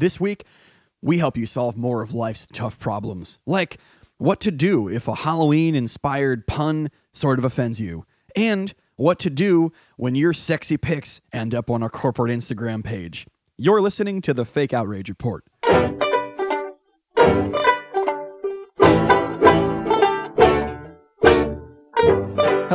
This week, we help you solve more of life's tough problems, like what to do if a Halloween inspired pun sort of offends you, and what to do when your sexy pics end up on our corporate Instagram page. You're listening to the Fake Outrage Report.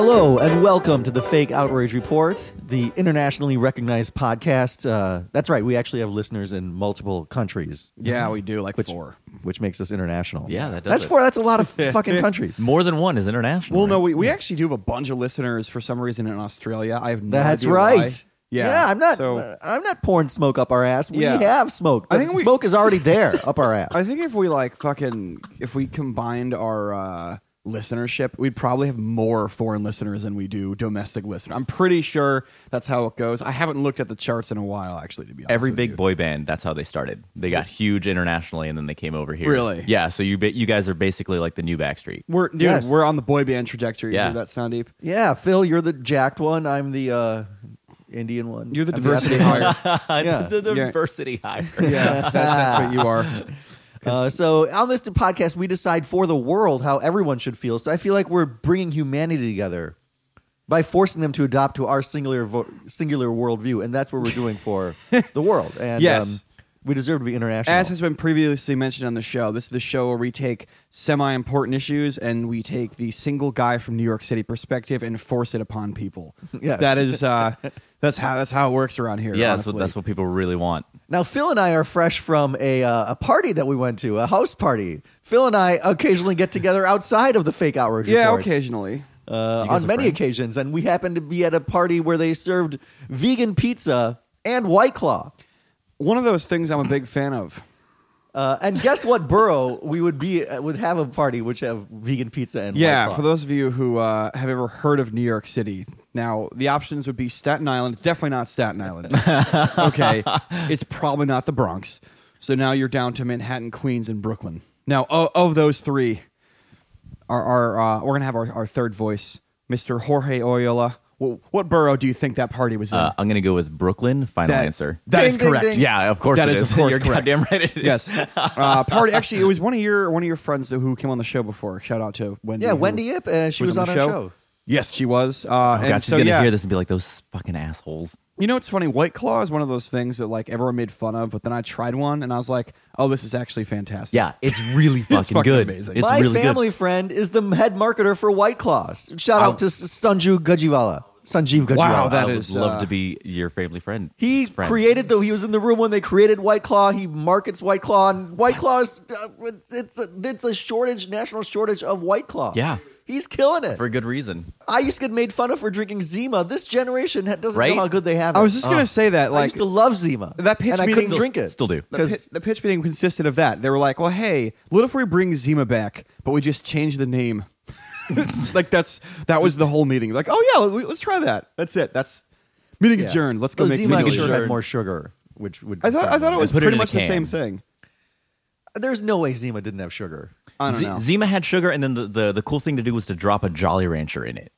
Hello and welcome to the Fake Outrage Report, the internationally recognized podcast. Uh, that's right, we actually have listeners in multiple countries, Yeah, we do like which four. which makes us international. Yeah, that does That's it. four. That's a lot of fucking countries. More than one is international. Well, right? no, we, we actually do have a bunch of listeners for some reason in Australia. I have no That's idea right. why. Yeah, I'm not. So uh, I'm not pouring smoke up our ass. We Yeah. have smoke. I think the we- smoke is already there up our ass. I think if we like fucking if we combined our uh, listenership, we'd probably have more foreign listeners than we do domestic listeners. I'm pretty sure that's how it goes. I haven't looked at the charts in a while, actually. To be honest, Every with big you. boy band, that's how they started. They got huge internationally, and then they came over here. Really? Yeah. So you ba- you guys are basically like the new Backstreet. We're dude, Yes. we're on the boy band trajectory. Yeah. Yeah, that sound deep. yeah, Phil, you're the jacked one. I'm the uh, Indian one. You're the diversity ethnic- hire. Yeah. the, the Yeah. diversity hire. yeah, that, that's what you are. Uh, so on this podcast, we decide for the world how everyone should feel. So I feel like we're bringing humanity together by forcing them to adopt to our singular vo- singular worldview, and that's what we're doing for the world. And Yes. um, we deserve to be international. As has been previously mentioned on the show, this is the show where we take semi important issues and we take the single guy from New York City perspective and force it upon people. Yes. That is uh that's how that's how it works around here. Yeah, that's what, that's what people really want. Now, Phil and I are fresh from a uh, a party that we went to, a house party. Phil and I occasionally get together outside of the fake outrage. Yeah, reports. occasionally. uh, on many friends? occasions, and we happened to be at a party where they served vegan pizza and White Claw. One of those things I'm a big fan of. Uh, and guess what borough we would be uh, would have a party which have vegan pizza and White Yeah, Claw? for those of you who uh, have ever heard of New York City, now the options would be Staten Island. It's definitely not Staten Island. okay, it's probably not the Bronx. So now you're down to Manhattan, Queens, and Brooklyn. Now, o- of those three, our, our uh, we're gonna have our, our third voice, Mr. Jorge Oyola. Wh- what borough do you think that party was in? Uh, I'm gonna go with Brooklyn. Final That- answer. that is Ding, ding, correct. ding. yeah, of course That it is, is. of course, You're correct. goddamn right. It is. Yes. uh, party. Actually, it was one of your one of your friends who came on the show before. Shout out to Wendy. yeah, Wendy Yip, uh, she was, on, our show. Yes, she was. Uh, Oh and god, she's so, gonna yeah. hear this and be like, "Those fucking assholes." You know what's funny? White Claw is one of those things that like everyone made fun of, but then I tried one and I was like, "Oh, this is actually fantastic." Yeah, it's really fucking, fucking good. amazing. It's My really family good. friend is the head marketer for White Claws. Shout out to S- Sanju Gajiwala. Sanjeev Gajiwala. Wow, that I would love uh, to be your family friend. He friend. created though he was in the room when they created White Claw. He markets White Claw, and White Claw is uh, it's it's a, it's a shortage, national shortage of White Claw. Yeah. He's killing it. for a good reason. I used to get made fun of for drinking Zima. This generation ha- doesn't Right? know how good they have it. I was just gonna uh. say that I like used to love Zima. That pitch and I meeting- couldn't drink it. Still do. the, 'cause- pi- the pitch meeting consisted of that. They were like, "Well, hey, what if we bring Zima back, but we just change the name?" like that's that was the whole meeting. Like, oh yeah, we- let's try that. That's it. That's meeting Yeah. adjourned. Let's go Though make Zima, I'm meeting sure, adjourned. had more sugar, which would. I thought I thought it was put it pretty in a much the can. same thing. There's no way Zima didn't have sugar I don't Z- know. Zima had sugar, and then the, the the cool thing to do was to drop a Jolly Rancher in it.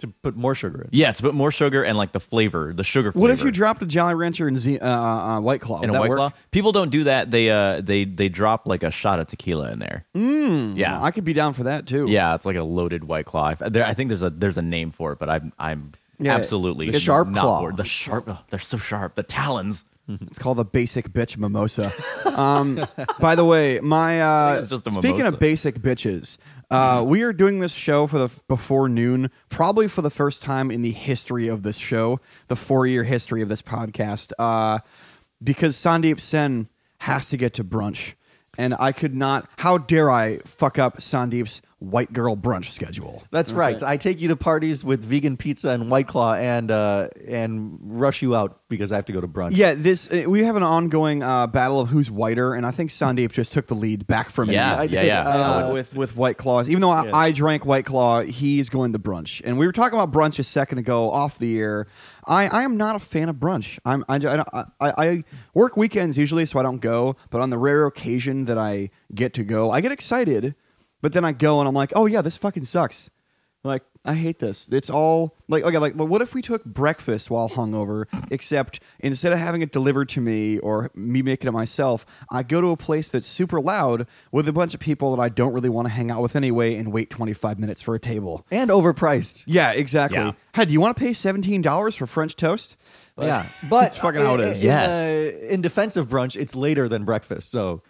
to put more sugar in. Yeah, to put more sugar and like the flavor, the sugar. Flavor what if you dropped a Jolly Rancher and Z- uh, uh, uh, White Claw? in a that white work? claw? People don't do that. They uh they they drop like a shot of tequila in there. Mm, yeah, I could be down for that too. yeah, it's like a loaded white claw. I, there, I think there's a there's a name for it, but I'm I'm Yeah, absolutely the sharp not claw. bored. The sharp, oh, they're so sharp. The talons. It's called the basic bitch mimosa. Um, by the way, my uh, it's just a speaking mimosa. of basic bitches, uh, we are doing this show for the f- before noon, probably for the first time in the history of this show, the four year history of this podcast, uh, because Sandeep Sen has to get to brunch, and I could not. How dare I fuck up Sandeep's white girl brunch schedule? That's right. I take you to parties with vegan pizza and White Claw, and uh, and rush you out because I have to go to brunch. Yeah, this uh, we have an ongoing uh, battle of who's whiter, and I think Sandeep just took the lead back from me. Yeah, I yeah, yeah. uh, uh, with with White Claws. Even though I, Yeah. I drank White Claw, he's going to brunch. And we were talking about brunch a second ago off the air. I, I am not a fan of brunch. I'm I, I, I, I work weekends usually, so I don't go. But on the rare occasion that I get to go, I get excited. But then I go and I'm like, oh yeah, this fucking sucks. Like I hate this. It's all like okay, like well, what if we took breakfast while hungover? Except instead of having it delivered to me or me making it myself, I go to a place that's super loud with a bunch of people that I don't really want to hang out with anyway, and wait twenty five minutes for a table. and overpriced. Yeah, exactly. Yeah. Hey, do you want to pay seventeen dollars for French toast? Like, yeah, but it's fucking how it is. in- is. In, Yes. uh, in defense of brunch, it's later than breakfast, so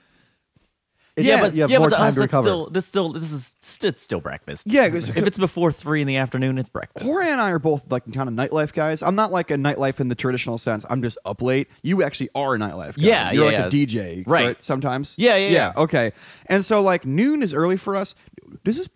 yeah, but you have yeah, more but time us, to recover. still that's still this is st- still breakfast. Yeah, 'cause- if it's before three in the afternoon, it's breakfast. Jorge and I are both like kind of nightlife guys. I'm not like a nightlife in the traditional sense. I'm just up late. You actually are a nightlife guy. Yeah, You're yeah, like a. DJ, Right. Sometimes. Yeah, yeah, yeah. Okay. And so like noon is early for us. This is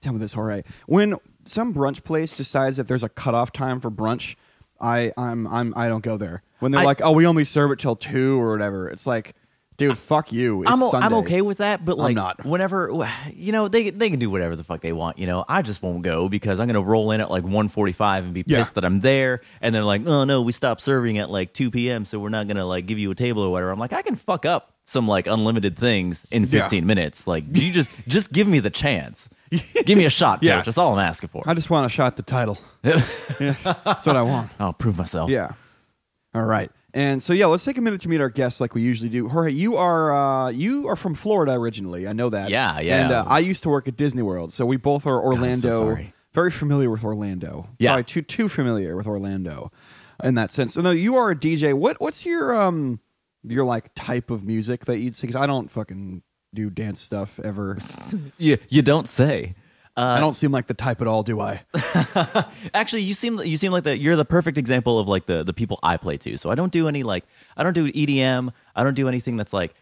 tell me this, Jorge? When some brunch place decides that there's a cutoff time for brunch, I I'm I'm I don't go there. When they're I- like, oh, we only serve it till two or whatever. It's like, dude, fuck you. It's I'm o- Sunday. I'm okay with that, but like not. whenever you know they they can do whatever the fuck they want. You know, I just won't go because I'm gonna roll in at like 1:45 and be Yeah. pissed that I'm there, and they're like, oh no, we stopped serving at like 2 p.m., so we're not gonna like give you a table or whatever. I'm like, I can fuck up some like unlimited things in Yeah. 15 minutes. Like you just just give me the chance. give me a shot, coach. Yeah. That's all I'm asking for. I just want to shot the title. yeah, that's what I want. I'll prove myself. Yeah. All right. And so yeah, let's take a minute to meet our guests like we usually do. Jorge, you are uh, you are from Florida originally. I know that. Yeah, yeah. And uh, I used to work at Disney World, so we both are Orlando. sorry. very familiar with Orlando. Yeah. Probably too too familiar with Orlando, in that sense. So no, you are a DJ. What what's your um your like type of music that you'd Because I don't fucking do dance stuff ever. You, you don't say. I don't seem like the type at all, do I? Actually, you seem you seem like that. You're the perfect example of like the the people I play to. So I don't do any like I don't do EDM. I don't do anything that's like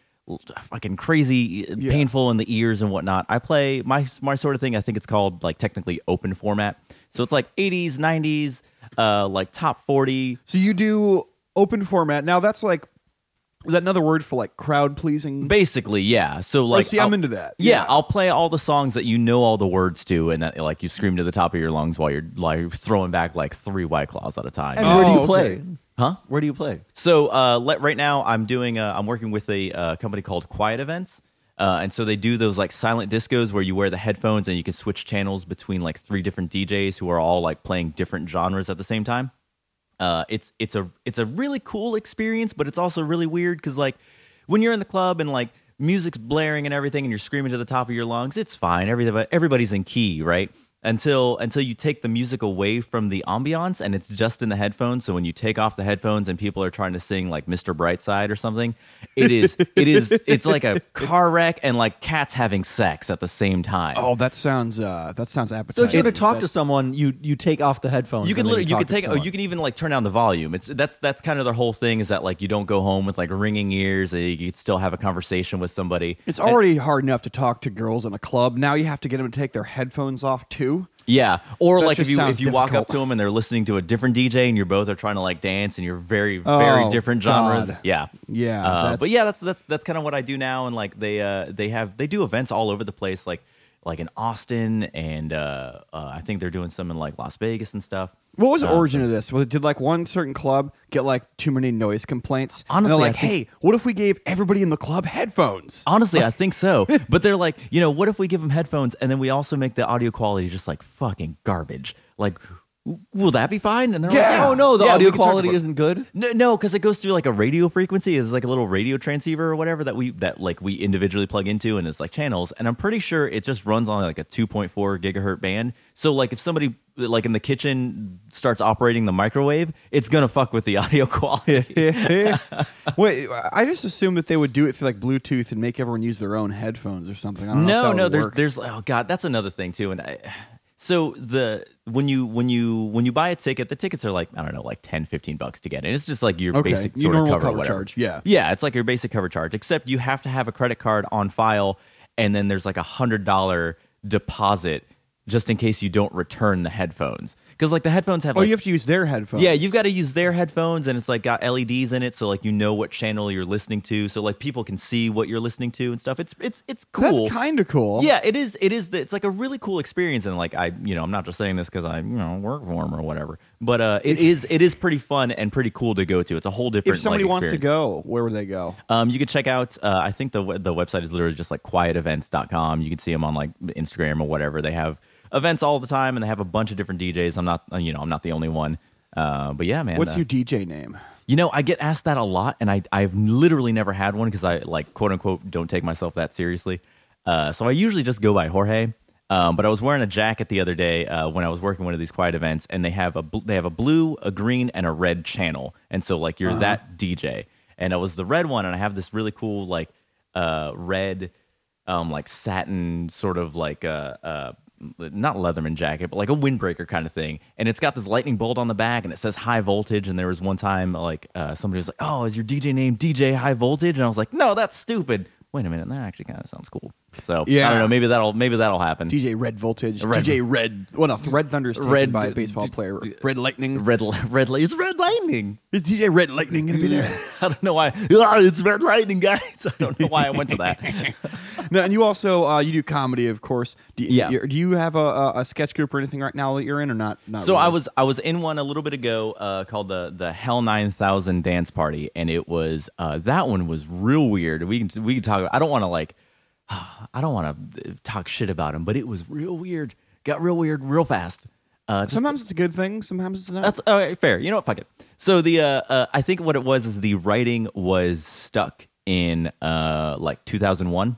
fucking crazy, uh, Yeah. painful in the ears and whatnot. I play my my sort of thing. I think it's called like technically open format. So it's like 80s, 90s, uh, like top 40. So you do open format. Now that's like is that another word for like crowd pleasing? Basically, yeah. So like, Oh, see, I'm I'll- into that. Yeah, Yeah. I'll play all the songs that you know all the words to, and that like you scream to the top of your lungs while you're like throwing back like three white claws at a time. And where do Oh, you okay. play? Huh? Where do you play? So uh, let, right now, I'm doing. Uh, I'm working with a uh, company called Quiet Events, uh, and so they do those like silent discos where you wear the headphones and you can switch channels between like three different DJs who are all like playing different genres at the same time. Uh, it's it's a it's a really cool experience, but it's also really weird because like when you're in the club and like music's blaring and everything, and you're screaming to the top of your lungs, it's fine. Everybody everybody's in key, right? Until until you take the music away from the ambiance and it's just in the headphones. So when you take off the headphones and people are trying to sing like Mr. Brightside or something, it is it is it's like a car wreck and like cats having sex at the same time. Oh, that sounds uh that sounds appetizing. So if you're going to talk to someone you you take off the headphones. You can literally you talk can take oh someone. you can even like turn down the volume. It's that's that's kind of the whole thing is that like you don't go home with like ringing ears. uh, You can still have a conversation with somebody. It's And- already hard enough to talk to girls in a club. Now you have to get them to take their headphones off too. Yeah. Or That like if just you sounds if you walk up difficult. to them and they're listening to a different DJ and you both are trying to like dance and you're very Oh, very different genres. God. Yeah. Yeah, Uh, that's- but yeah, that's that's that's kind of what I do now. And like they uh they have they do events all over the place like like in Austin and uh, uh I think they're doing some in like Las Vegas and stuff. What was the Uh, origin of this? Was it, did like one certain club get like too many noise complaints? and Honestly, they're I like, think- hey, what if we gave everybody in the club headphones? Honestly, I think so. But they're like, you know, what if we give them headphones and then we also make the audio quality just like fucking garbage? Like, w- will that be fine? And they're Yeah. like, Oh no, the Yeah, we audio can talk quality about- isn't good. No, no, because it goes through like a radio frequency. It's like a little radio transceiver or whatever that we that like we individually plug into, and it's like channels. And I'm pretty sure it just runs on like a 2.4 gigahertz band. So like if somebody like in the kitchen starts operating the microwave, it's gonna fuck with the audio quality. Wait, I just assumed that they would do it through like Bluetooth and make everyone use their own headphones or something. I don't know if no that no would there's work. there's oh god that's another thing too and I, so the when you when you when you buy a ticket the tickets are like i don't know like 10 15 bucks to get in it's just like your Okay, basic your sort of normal cover, cover whatever. charge, yeah. yeah it's like your basic cover charge except you have to have a credit card on file and then there's like a hundred dollar deposit just in case you don't return the headphones because like the headphones have Oh, like, you have to use their headphones. yeah, you've got to use their headphones, and it's like got LEDs in it, so like you know what channel you're listening to, so like people can see what you're listening to and stuff. It's it's it's cool. That's kind of cool. Yeah, it is. It is. The, it's like a really cool experience, and like I, you know, I'm not just saying this because I, you know, work for them or whatever. But uh, it is. It is pretty fun and pretty cool to go to. It's a whole different. Experience. If somebody like, wants to go, where would they go? Um, you can check out. Uh, I think the the website is literally just like quietevents.com. You can see them on like Instagram or whatever. They have events all the time, and they have a bunch of different DJs. I'm not, uh, you know, I'm not the only one. Uh, but yeah, man. What's uh, your DJ name? You know, I get asked that a lot, and I I've literally never had one because I like quote unquote don't take myself that seriously. Uh, so I usually just go by Jorge. Um, but I was wearing a jacket the other day uh, when I was working one of these quiet events, and they have a bl- they have a blue, a green, and a red channel, and so like you're that DJ, and I was the red one, and I have this really cool like uh, red, um, like satin sort of like uh, uh, not letterman jacket, but like a windbreaker kind of thing. And it's got this lightning bolt on the back and it says high voltage. And there was one time like uh, somebody was like, Oh, is your DJ name DJ High Voltage? And I was like, No, that's stupid. Wait a minute, that actually kind of sounds cool. So Yeah. I don't know, maybe that'll maybe that'll happen. DJ Red Voltage. Red- DJ Red. Well, no, Red Thunder's Red- by a baseball player. Red Lightning. Red Red Is Red Lightning. Is DJ Red Lightning to be there? I don't know why. Ah, it's Red Lightning, guys. I don't know why I went to that. no, and you also uh, you do comedy, of course. Do, Yeah. you're- Do you have a, a, a sketch group or anything right now that you're in, or not? not So really? I was I was in one a little bit ago uh, called the the Hell Nine Thousand Dance Party, and it was uh, that one was real weird. We can we can talk. I don't want to like I don't want to talk shit about him, but it was real weird. Got real weird real fast. Uh, Sometimes it's a good thing. Sometimes it's not. that's right, fair. You know what? Fuck it. So the uh, uh, I think what it was is the writing was stuck in uh, like 2001,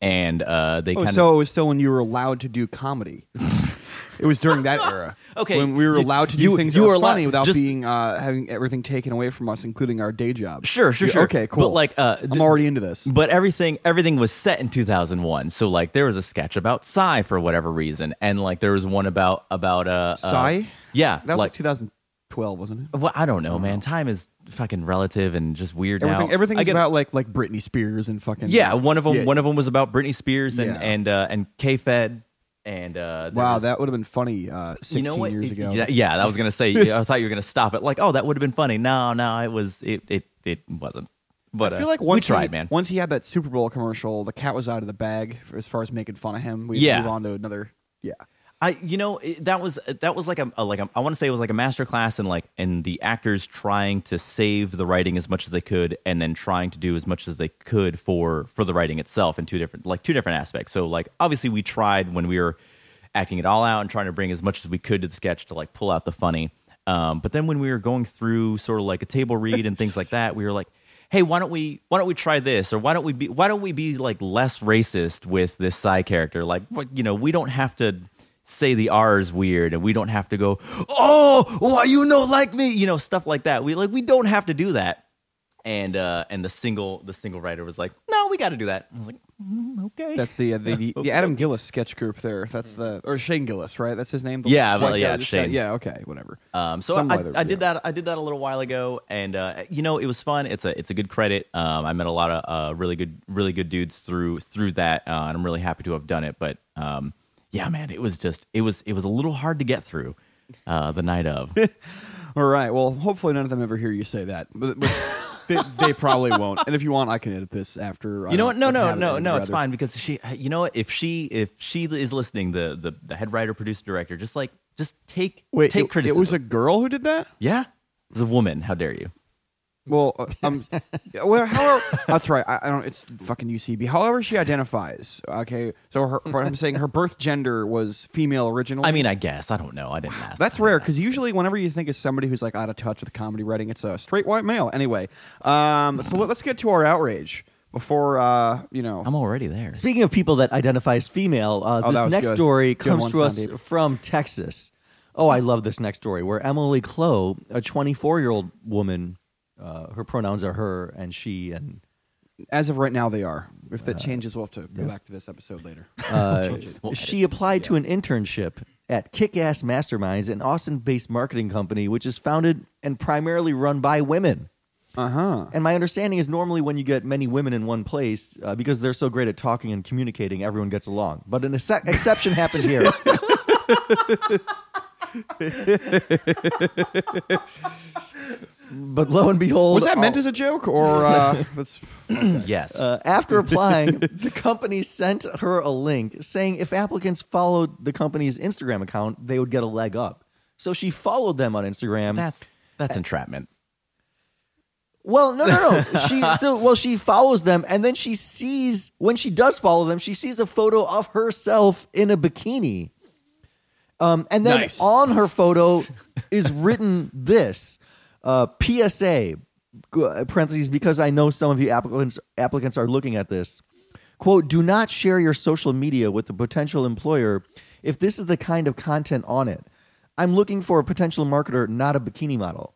and uh, they Oh, kind of so it was still when you were allowed to do comedy. it was during that era. Okay, when we were allowed to do you- things you that were were allowed- funny without just- being uh, having everything taken away from us, including our day job. Sure, sure, sure. Okay, cool. But like, uh, I'm already into this. But everything everything was set in 2001. So like there was a sketch about Psy for whatever reason, and like there was one about about uh, uh Psy? yeah, That was like like 2012, wasn't it? well, I don't know, man. Time is fucking relative and just weird Everything, now. everything's I get- about like like Britney Spears and fucking. yeah. One of them Yeah. one of them was about Britney Spears and Yeah. and uh, and K Fed and uh, Wow, was- that would have been funny uh, 16 you know what? years ago. Yeah, yeah, I was gonna say. I thought you were gonna stop it. Like, oh, that would have been funny. No, no, it was. It it it wasn't. But I feel uh, like once we tried, he, man. Once he had that Super Bowl commercial, the cat was out of the bag for, as far as making fun of him. We Yeah. move on to another. Yeah, I you know that was that was like a, a like a, I want to say it was like a master class in like and the actors trying to save the writing as much as they could and then trying to do as much as they could for for the writing itself in two different like two different aspects. So like obviously we tried when we were acting it all out and trying to bring as much as we could to the sketch to like pull out the funny. Um, but then when we were going through sort of like a table read and things like that, we were like, hey, why don't we why don't we try this or why don't we be why don't we be like less racist with this side character? Like you know, we don't have to say the R is weird and we don't have to go, oh, why you know like me, you know, stuff like that. We like we don't have to do that. And uh and the single the single writer was like, no, we got to do that. I was like, mm, okay. that's the uh, the, the, the Adam Gillis sketch group there. That's the or Shane Gillis, right? That's his name. The Yeah, well, yeah, Gillis guy? Shane. Yeah, okay, whatever. Um, so Some I, weather, I did yeah. that. I did that a little while ago, and uh, you know it was fun. It's a it's a good credit. Um, I met a lot of uh, really good really good dudes through through that, uh, and I'm really happy to have done it. But um, yeah, man, it was just it was it was a little hard to get through uh, the night of. All right. Well, hopefully none of them ever hear you say that, but, but they, they probably won't. And if you want, I can edit this after. You know what? No, no, no, no. It's fine because she. You know what? If she if she is listening, the the, the head writer, producer, director, just like just take Wait, take it, criticism. it was a girl who did that. yeah, the woman. How dare you? Well, uh, um, well, however, that's right. I, I don't. It's fucking UCB. However, she identifies. Okay, so her, what I'm saying, her birth gender was female originally. I mean, I guess I don't know. I didn't ask. That's rare because usually, whenever you think of somebody who's like out of touch with comedy writing, it's a straight white male. Anyway, um, so let, us get to our outrage before uh, you know. I'm already there. Speaking of people that identify as female, uh, Oh, this was next good. story Good comes one, to us Sandeep. from Texas. Oh, I love this next story where Emily Clow, a 24 year old woman, uh, her pronouns are her and she, and As of right now, they are. If that changes, we'll have to go yes. back to this episode later. uh, We'll she applied to an internship at Kick Ass Masterminds, an Austin based marketing company which is founded and primarily run by women. Uh huh. And my understanding is normally when you get many women in one place, uh, because they're so great at talking and communicating, everyone gets along. But an ex- exception happened here. but lo and behold, Was that meant all- as a joke or uh, that's? Yes. uh, after applying, the company sent her a link saying if applicants followed the company's Instagram account, they would get a leg up. So she followed them on Instagram. that's that's entrapment. Well, no, no, no. She so well she follows them, and then she sees when she does follow them, she sees a photo of herself in a bikini. Um, and then Nice. on her photo is written this uh, PSA uh, parentheses because I know some of you applicants applicants are looking at this. Quote: Do not share your social media with the potential employer if this is the kind of content on it. I'm looking for a potential marketer, not a bikini model.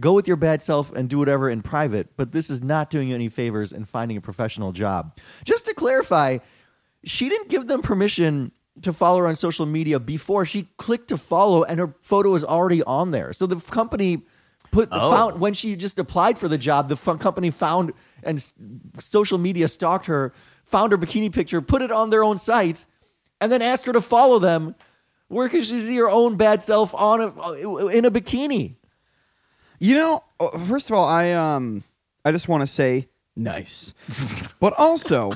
Go with your bad self and do whatever in private, but this is not doing you any favors in finding a professional job. Just to clarify, she didn't give them permission to follow her on social media before she clicked to follow and her photo was already on there. So the company put Oh. found when she just applied for the job, the f- company found and s- social media stalked her, found her bikini picture, put it on their own site, and then asked her to follow them. Where could she see her own bad self on a, in a bikini? You know, uh, first of all, I um, I just want to say nice, but also.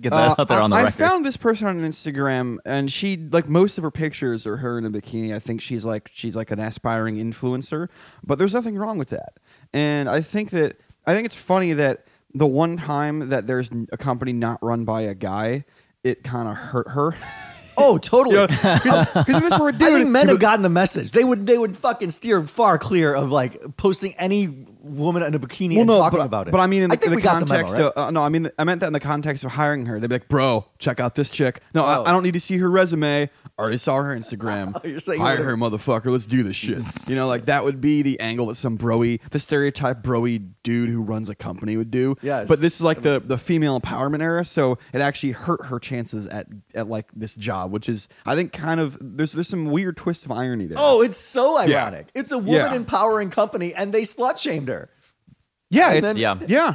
Just get that uh, out there on the I, I found this person on Instagram, and she like most of her pictures are her in a bikini. I think she's like she's like an aspiring influencer, but there's nothing wrong with that. And I think that I think it's funny that the one time that there's a company not run by a guy, it kind of hurt her. Oh, totally. Because if this were a dude, I think men have gotten the message. They would they would fucking steer far clear of like posting any woman in a bikini and talking but, about it. But I mean, in the, I the we got the memo, context right? of, uh, no, I mean, I meant that in the context of hiring her. They'd be like, bro, check out this chick. No, Oh. I, I don't need to see her resume. I already saw her Instagram. You're saying Hire her, motherfucker. Let's do this shit. you know, like that would be the angle that some broy, the stereotype broy dude who runs a company would do. Yes. But this is like the, the female empowerment era, so it actually hurt her chances at, at like this job, which is, I think, kind of, there's, there's some weird twist of irony there. Oh, it's so Yeah. ironic. It's a woman Yeah. empowering company, and they slut shamed her. Yeah, it's, then- Yeah. yeah.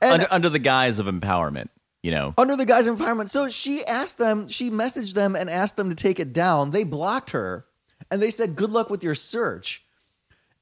And under, under the guise of empowerment, you know. under the guise of empowerment. So she asked them, she messaged them and asked them to take it down. They blocked her, and they said, "Good luck with your search."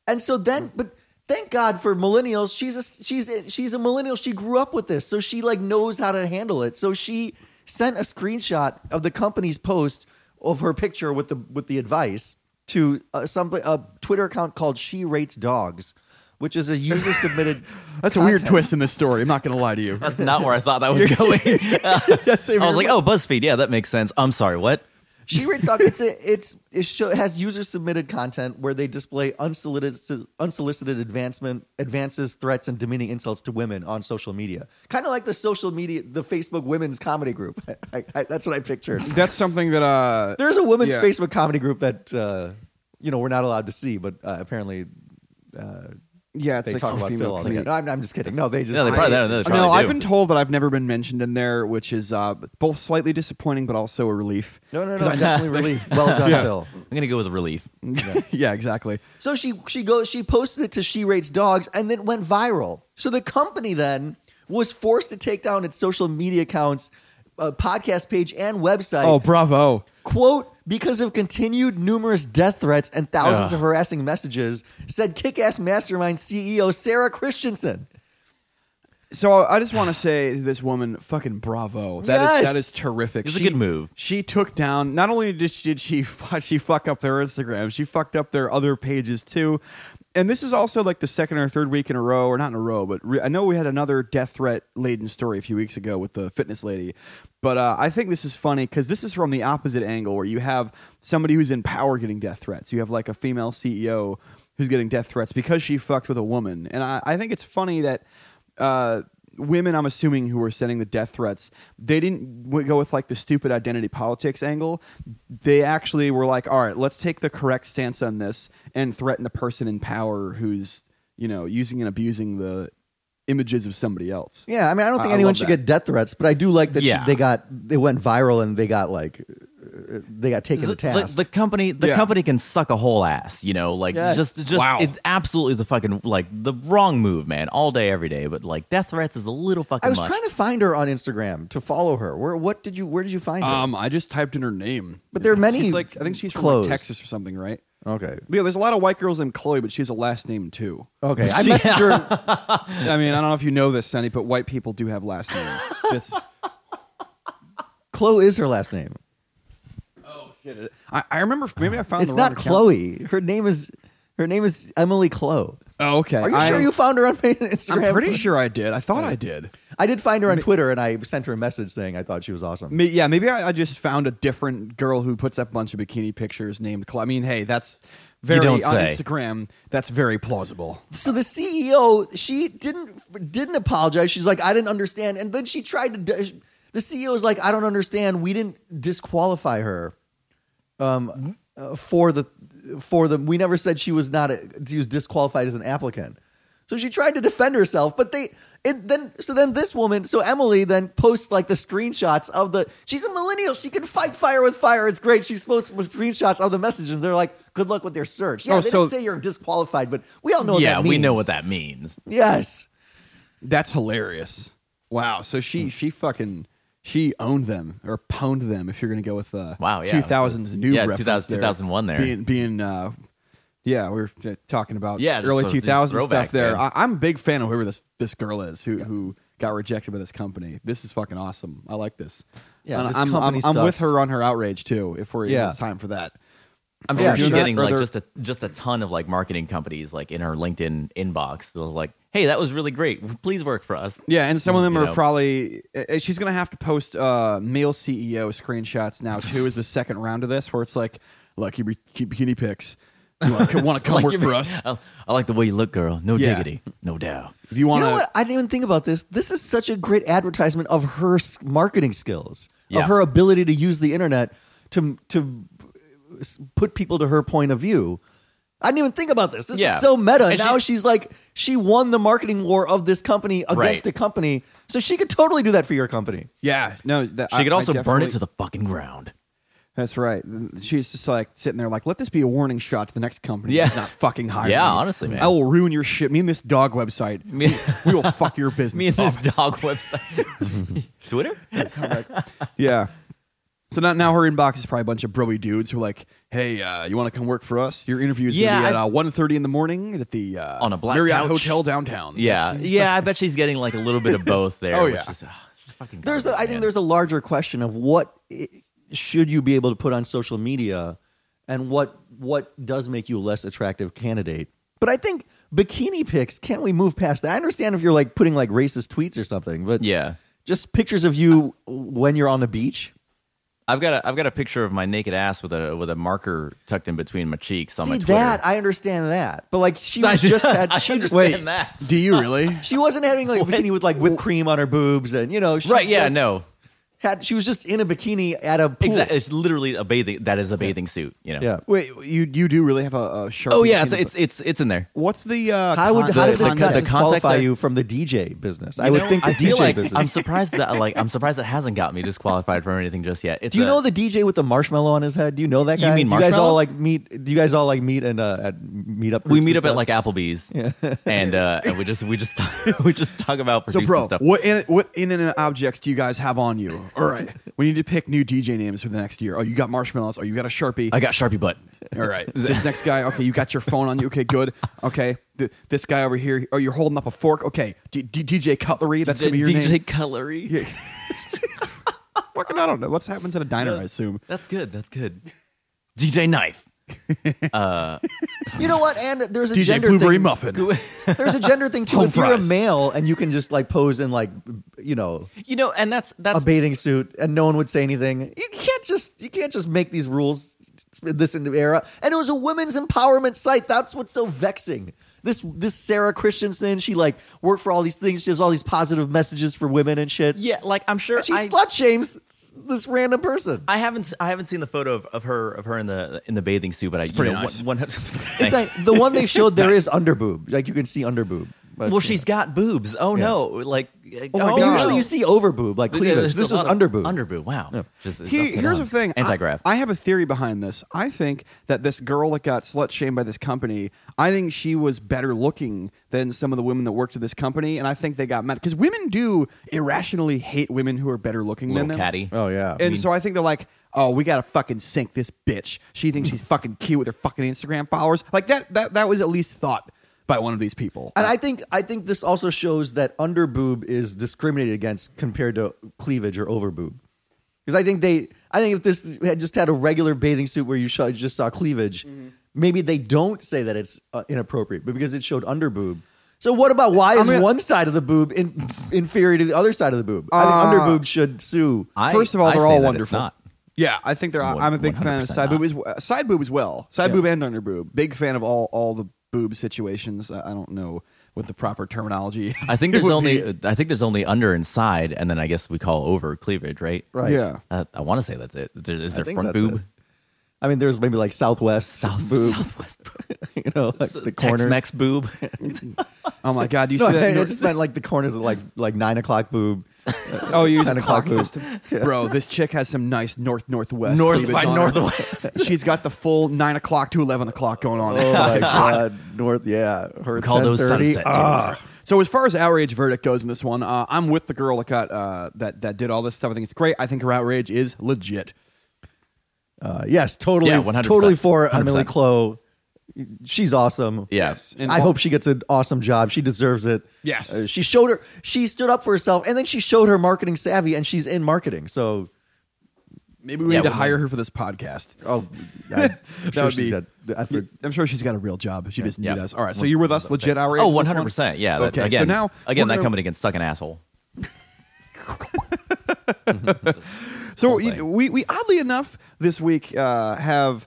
And so then, but thank God for millennials. She's a she's a, she's a millennial. She grew up with this, so she like knows how to handle it. So she sent a screenshot of the company's post of her picture with the with the advice to uh, some a Twitter account called She Rates Dogs, which is a user submitted. That's a weird twist in this story. I'm not going to lie to you. That's not where I thought that was going. I was like, oh, BuzzFeed. Yeah, that makes sense. I'm sorry, what? She rates dog. It's a, it's it, show, has user submitted content where they display unsolicited unsolicited advancement advances, threats, and demeaning insults to women on social media. Kind of like the social media, the Facebook women's comedy group. I, I, that's what I pictured. That's something that uh There's a women's Yeah. Facebook comedy group that uh, you know we're not allowed to see, but uh, apparently uh, yeah, it's they like talk about female Phil all comedians. together. No, I'm, I'm just kidding. No, they just Yeah, they probably- I- they Uh, probably no, I've do. been told that I've never been mentioned in there, which is uh, both slightly disappointing but also a relief. no, no, no. definitely relief. Well done, Yeah. Phil. I'm going to go with relief. yeah, exactly. So she she goes she posted it to She Rates Dogs and then went viral. So the company then was forced to take down its social media accounts, uh, podcast page, and website. Oh, bravo. quote because of continued numerous death threats and thousands Ugh. of harassing messages, said Kick-Ass Mastermind CEO Sarah Christensen. So I just want to say to this woman, fucking bravo. That is Yes! that is terrific. It's a good move. She took down. Not only did she, did she fu- she fuck up their Instagram, she fucked up their other pages too. And this is also like the second or third week in a row, or not in a row, but re- I know we had another death threat laden story a few weeks ago with the fitness lady. But uh, I think this is funny because this is from the opposite angle, where you have somebody who's in power getting death threats. You have like a female CEO who's getting death threats because she fucked with a woman, and I, I think it's funny that uh, women, I'm assuming, who were sending the death threats, they didn't w- go with like the stupid identity politics angle. They actually were like, all right, let's take the correct stance on this and threaten a person in power who's, you know, using and abusing the images of somebody else. Yeah, I mean, I don't think I anyone love should that. get death threats, but I do like that she- they got they went viral and they got like they got taken the, to task. the- the company the Yeah. company can suck a whole ass you know like Yes. just just Wow. it absolutely the fucking like the wrong move man all day every day but like death threats is a little fucking I was much trying to find her on Instagram to follow her. Where what did you where did you find her? Um, I just typed in her name, But there are many She's like I think she's from like, Texas or something, right? okay. Yeah, there's a lot of white girls named Chloe, but she has a last name too. Okay. I messaged her I mean, I don't know if you know this, Sonny, but white people do have last names. It's- Chloe is her last name. I, I remember maybe I found It's the wrong not account. Chloe. Her name is her name is Emily Chloe. Oh, okay. Are you I- sure you found her on Instagram? I'm pretty sure I did. I thought I did. I did find her on Twitter, and I sent her a message saying I thought she was awesome. Yeah, maybe I, I just found a different girl who puts up a bunch of bikini pictures named. Chloe. I mean, hey, that's very don't on say. Instagram. That's very plausible. So the CEO, she didn't didn't apologize. She's like, I didn't understand, and then she tried to. The CEO is like, I don't understand. We didn't disqualify her, um, uh, for the for the. We never said she was not. A, she was disqualified as an applicant. So she tried to defend herself, but they it then so then this woman so Emily then posts like the screenshots of the she's a millennial she can fight fire with fire it's great she's supposed with screenshots of the messages and they're like good luck with their search yeah Oh, they so- didn't say you're disqualified but we all know what yeah, that means we know what that means. yes That's hilarious. Wow. So she Hmm. she fucking she owned them or pwned them. If you're gonna go with uh, Wow, yeah. two thousands new Yeah, reference 2000 there. 2001 there. being being uh, yeah we are talking about Yeah, early those- two thousand these stuff there. man. I, I'm a big fan of whoever this this girl is who who got rejected by this company. This is fucking awesome. I like this. Yeah, And this I'm, company I'm, I'm with her on her outrage too. If we're Yeah. yeah, it's time for that. I'm Yeah, sure she's getting like just a just a ton of like marketing companies like in her LinkedIn inbox. They're like, "Hey, that was really great. Please work for us." Yeah, and some of them You are know. probably. uh, She's gonna have to post uh, male CEO screenshots now too. Is the second round of this where it's like, look, you be- keep bikini pics. You want to come Like work for us? I, I like the way you look, girl. No Yeah. diggity, no doubt. If you want you know to, what? I didn't even think about this. This is such a great advertisement of her marketing skills, Yeah. of her ability to use the internet to to s- put people to her point of view. I didn't even think about this. This Yeah. is so meta. And now she- she's like she won the marketing war of this company against Right. the company, so she could totally do that for your company. yeah, no, that, She I- could also burn it to the fucking ground. That's right. She's just like sitting there, like, let this be a warning shot to the next company. Yeah. that's not fucking hiring. Yeah, me. honestly, man. I will ruin your shit. Me and this dog website. Me- we will fuck your business. Me and this up. dog website, Twitter. Yeah. So now, now her inbox is probably a bunch of broy dudes who are like, "Hey, uh, you want to come work for us? Your interview is Yeah, gonna be at I- uh, 1.30 in the morning at the uh, On a black Marriott couch. Hotel downtown." Yeah, yeah. I bet she's getting like a little bit of both there. Oh, which yeah. is, just fucking There's, a, garbage, I think there's a larger question of what i- should you be able to put on social media, and what what does make you a less attractive candidate. But I think bikini pics. Can't we move past that? I understand if you're like putting like racist tweets or something, but yeah. just pictures of you when you're on the beach. I've got a I've got a picture of my naked ass with a with a marker tucked in between my cheeks on See my Twitter. that I understand that, but like she was just had I she just understand that. Do you really? she wasn't having like a bikini with like whipped cream on her boobs and you know she Right, yeah, just no. Had she was just in a bikini at a pool. Exactly. It's literally a bathing. That is a bathing suit. You know. Yeah. Wait, you you do really have a, a sharp? Oh yeah, it's it's it's it's in there. What's the uh, How would con- how the did this context? the disqualify context there- you from the DJ business? I would know, think the I feel DJ like business. I'm surprised that like I'm surprised that hasn't got me disqualified from anything just yet. It's Do you a- know the DJ with the marshmallow on his head? Do you know that You guy? mean you guys all like meet? Do you guys all like meet and uh, at meet up? we meet and up at like Applebee's, and uh, and we just we just talk, we just talk about So, producing bro, stuff. what in, what inanimate objects do you guys have on you? All right, we need to pick new DJ names for the next year. Oh, you got marshmallows. Oh, you got a sharpie. I got Sharpie butt. All right, this next guy. Okay, you got your phone on you. Okay, good. Okay, Th- this guy over here. Oh, you're holding up a fork. Okay, D- D- DJ Cutlery. That's gonna be your name. DJ name. Cutlery. Yeah. Fucking, I don't know. What's happens at a diner? I assume. That's good. That's good. DJ Knife. Uh, You know what? And there's a DJ gender Blueberry thing. Muffin. There's a gender thing too. Home if you're a fries. male and you can just like pose in like you know You know, and that's that's a that's bathing suit and no one would say anything, you can't just you can't just make these rules in this era. And it was a women's empowerment site. That's what's so vexing. This this Sarah Christensen, she like worked for all these things. She has all these positive messages for women and shit. yeah. Like I'm sure And she I, slut shames this random person. I haven't s- I haven't seen the photo of, of her of her in the in the bathing suit, but I you pretty know, nice. one, one, It's like the one they showed. There is underboob, like you can see underboob. But, well, you she's know. got boobs. Oh Yeah. no! Like Oh my oh, But God. Usually you see overboob, like cleavage. There's This a was lot of underboob. Underboob. Wow. Yeah. Just, it's He, upside here's down. the thing. Anti-grav. I, I have a theory behind this. I think that this girl that got slut shamed by this company, I think she was better looking than some of the women that worked at this company, and I think they got mad because women do irrationally hate women who are better looking Little than them. catty. Oh yeah. And so I think they're like, oh, we gotta fucking sink this bitch. She thinks she's fucking cute with her fucking Instagram followers. Like that. That that was at least thought by one of these people. And I think I think this also shows that underboob is discriminated against compared to cleavage or overboob. Because I think they, I think if this had just had a regular bathing suit where you sh- just saw cleavage, maybe they don't say that it's uh, inappropriate, but because it showed underboob, So what about why is I mean- one side of the boob in, inferior to the other side of the boob? I think Uh, under boob should sue. I- First of all, I they're all wonderful. not. Yeah, I think they're. I'm a big fan of 100% side not. boob as uh, side boob as well. Side Yeah. boob and under boob. Big fan of all all the boob situations. I I don't know what the proper terminology. I think there's only be. I think there's only under and side, and then I guess we call over cleavage, right? Right. Yeah. Uh, I want to say that's it. There, is there front boob? it. I mean, there's maybe like Southwest South, boob, Southwest you know, like the corners. Tex-Mex boob. Oh my god! Do you No, see that? I you know- just meant like the corners of like like nine o'clock boob. oh, you use a 10 clock boob. system, bro. This chick has some nice north northwest North cleavage by on her. northwest. She's got the full nine o'clock to eleven o'clock going on. Oh my god, North, yeah, her call those 10:30. sunset Ah. tunes. So as far as outrage verdict goes in this one, uh, I'm with the girl that got uh, that that did all this stuff. I think it's great. I think her outrage is legit. Uh, yes, totally, Yeah, 100%. totally for 100%. Emily Clow. She's awesome. Yes. And I all- hope she gets an awesome job. She deserves it. Yes. Uh, she showed her. She stood up for herself, and then she showed her marketing savvy, and she's in marketing. So, Maybe we Yeah, need to we- hire her for this podcast. oh, I'm sure would she's be- got. I for- I'm sure she's got a real job. She just Yeah. need us. All right. So you're with us, legit outrage. Oh, in this 100 one? percent. Yeah. that- Okay. Again, so now again, we're that gonna- company can suck an asshole. So Whole you- thing. we we oddly enough this week uh, have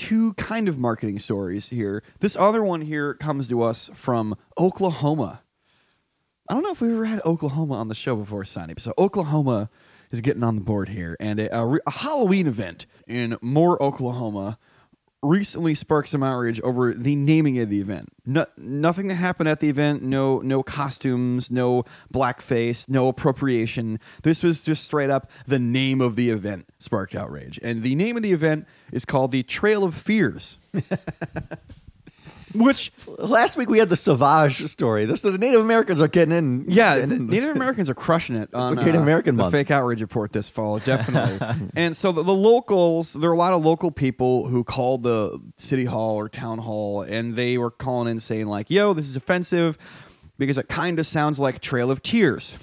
two kind of marketing stories here. This other one here comes to us from Oklahoma. I don't know if we've ever had Oklahoma on the show before, Sonny. So Oklahoma is getting on the board here, and a, a, a Halloween event in Moore, Oklahoma, recently sparked some outrage over the naming of the event. No, nothing that happened at the event. No, no costumes. No blackface. No appropriation. This was just straight up the name of the event sparked outrage, and the name of the event is called the Trail of Fears. Which last week we had the Savage story. This the Native Americans are getting in. Yeah, getting in. Native Americans are crushing it on the Native uh, American the month. fake outrage report this fall, definitely. and so the, the locals, there are a lot of local people who called the city hall or town hall, and they were calling in saying like, "Yo, this is offensive," because it kind of sounds like Trail of Tears,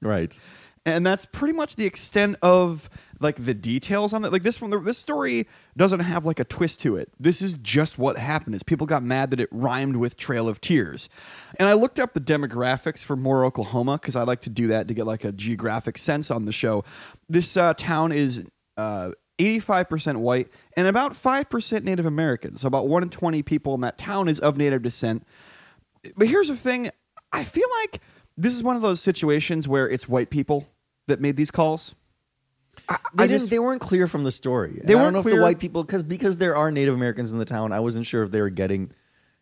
right. and that's pretty much the extent of like the details on it. Like this one, this story doesn't have like a twist to it. This is just what happened. Is people got mad that it rhymed with Trail of Tears, and I looked up the demographics for Moore, Oklahoma, because I like to do that to get like a geographic sense on the show. This uh, town is. Uh, 85% white and about 5% Native American. So about 1 in 20 people in that town is of Native descent. But here's the thing I feel like this is one of those situations where it's white people that made these calls. I, They I didn't. just- they weren't clear from the story. And They I weren't don't know if the white people because because there are Native Americans in the town. I wasn't sure if they were getting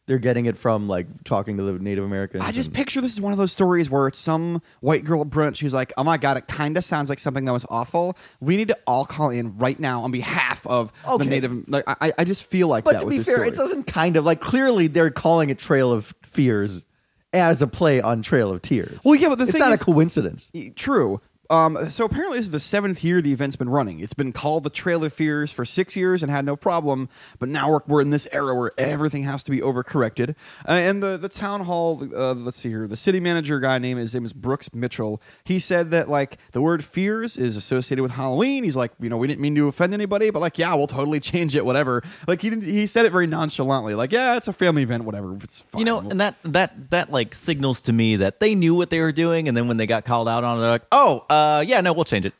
they're getting it from like talking to the Native Americans. I just and- picture this is one of those stories where it's some white girl at brunch who's like, "Oh my god, it kind of sounds like something that was awful. We need to all call in right now on behalf of Okay. the native." Like, I, I just feel like But that to be fair, story. it doesn't kind of like clearly they're calling it Trail of Fears as a play on Trail of Tears. Well, yeah, but the it's thing not is- a coincidence. True. Um, so apparently, this is the seventh year the event's been running. It's been called the Trail of Fears for six years and had no problem. But now we're, we're in this era where everything has to be overcorrected. Uh, and the, the town hall, uh, let's see here, the city manager guy name his name is Brooks Mitchell. He said that like the word fears is associated with Halloween. He's like, you know, we didn't mean to offend anybody, but like, yeah, we'll totally change it, whatever. Like he didn't, he said it very nonchalantly, like, yeah, it's a family event, whatever. It's fine. You know, and that that that like signals to me that they knew what they were doing, and then when they got called out on it, they're like, "Oh, uh, yeah, no, we'll change it."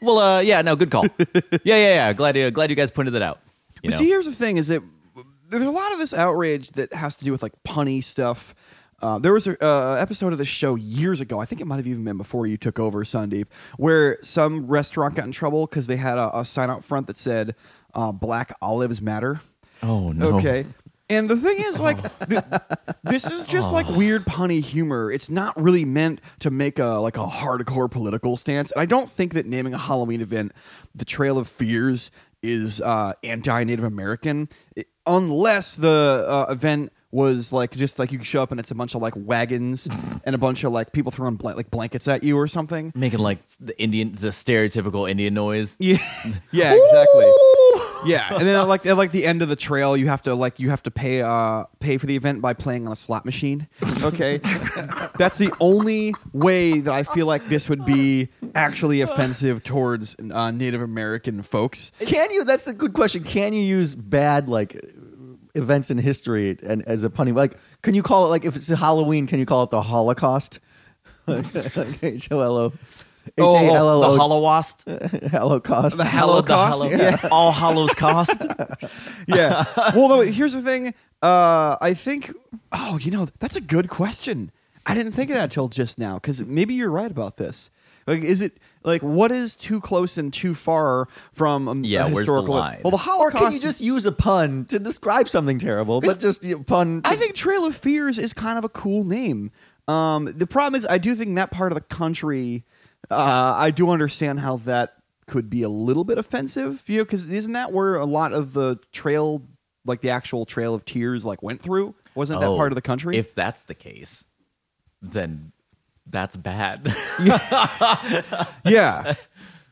Well, uh, yeah, no, good call. yeah, yeah, yeah. Glad you glad you guys pointed that out. You know? see, here's the thing: is that there's a lot of this outrage that has to do with like punny stuff. Uh, there was an uh, episode of the show years ago. I think it might have even been before you took over, Sandeep, where some restaurant got in trouble because they had a, a sign out front that said uh, "Black Olives Matter." oh no. Okay. And the thing is, like, th- this is just like weird punny humor. It's not really meant to make a like a hardcore political stance. And I don't think that naming a Halloween event the Trail of Fears is uh, anti-Native American, i- unless the uh, event was like just like you show up and it's a bunch of like wagons and a bunch of like people throwing like blankets at you or something. Making like the Indian, the stereotypical Indian noise. Yeah, yeah, exactly. Yeah, and then at like at like the end of the trail, you have to like you have to pay uh pay for the event by playing on a slot machine. Okay, that's the only way that I feel like this would be actually offensive towards uh, Native American folks. Can you? That's the good question. Can you use bad like events in history and as a punny like can you call it like if it's Halloween can you call it the Holocaust H O L O H A L L the Holocaust. Holocaust The Hallow- the Holocaust? Hallow- Yeah. All Hallows Cost. yeah. Well, though, here's the thing. Uh, I think. Oh, you know, that's a good question. I didn't think of that till just now because maybe you're right about this. Like, is it like what is too close and too far from um, Yeah, a where's the historical? line? Well, the Holocaust. or can you just use a pun to describe something terrible but just you know, pun to- I think Trail of Fears is kind of a cool name. Um, the problem is, I do think that part of the country, uh, I do understand how that could be a little bit offensive. You know, because isn't that where a lot of the trail, like the actual Trail of Tears, like went through? Wasn't that Oh, part of the country? If that's the case, then that's bad. yeah,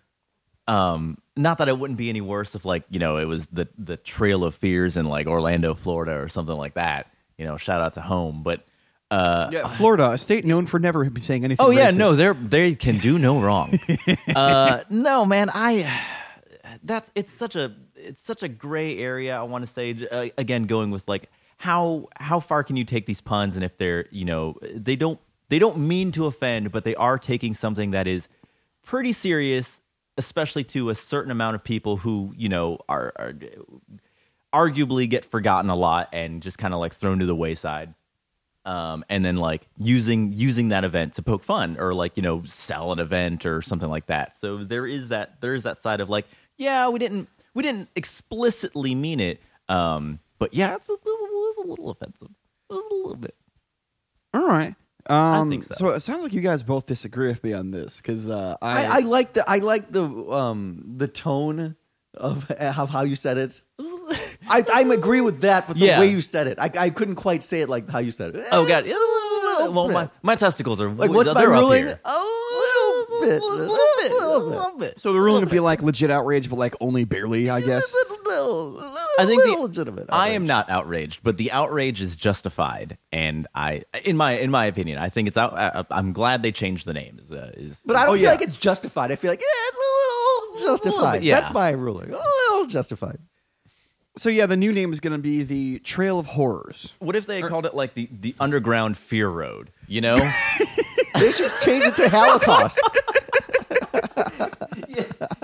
um, not that it wouldn't be any worse if like you know it was the the Trail of Fears in like Orlando, Florida, or something like that. You know, shout out to home, but. Uh, yeah. Florida, a state known for never saying anything. Oh yeah, racist. no, they're they can do no wrong. uh, no, man, I that's it's such a it's such a gray area. I want to say uh, again, going with like how how far can you take these puns, and if they're you know they don't they don't mean to offend, but they are taking something that is pretty serious, especially to a certain amount of people who you know are, are arguably get forgotten a lot and just kind of like thrown to the wayside um, and then like using using that event to poke fun or like you know sell an event or something like that. So there is that there is that side of like yeah we didn't we didn't explicitly mean it, um, but yeah it's a, it was a little offensive. It was a little bit. All right. Um, think so. it sounds like you guys both disagree with me on this because uh, I, I, I like the I like the um the tone of, of how you said it. I I agree with that, but the Yeah. way you said it, I, I couldn't quite say it like how you said it. Oh god, It's a little well my my testicles are like what's my they're up ruling? here. A little bit, a little bit, a little bit. so the ruling would be like legit outrage, but like only barely, I guess. I think the- legitimate. I am not outraged, but the outrage is justified, and I, in my in my opinion, I think it's out. I, I'm glad they changed the name. Is, uh, is But I don't Oh, feel yeah. like it's justified. I feel like yeah, it's a little justified. bit, yeah. That's my ruling. A little justified. So yeah, the new name is going to be the Trail of Horrors. What if they had called it like the, the underground fear road? You know, They should change it to Holocaust.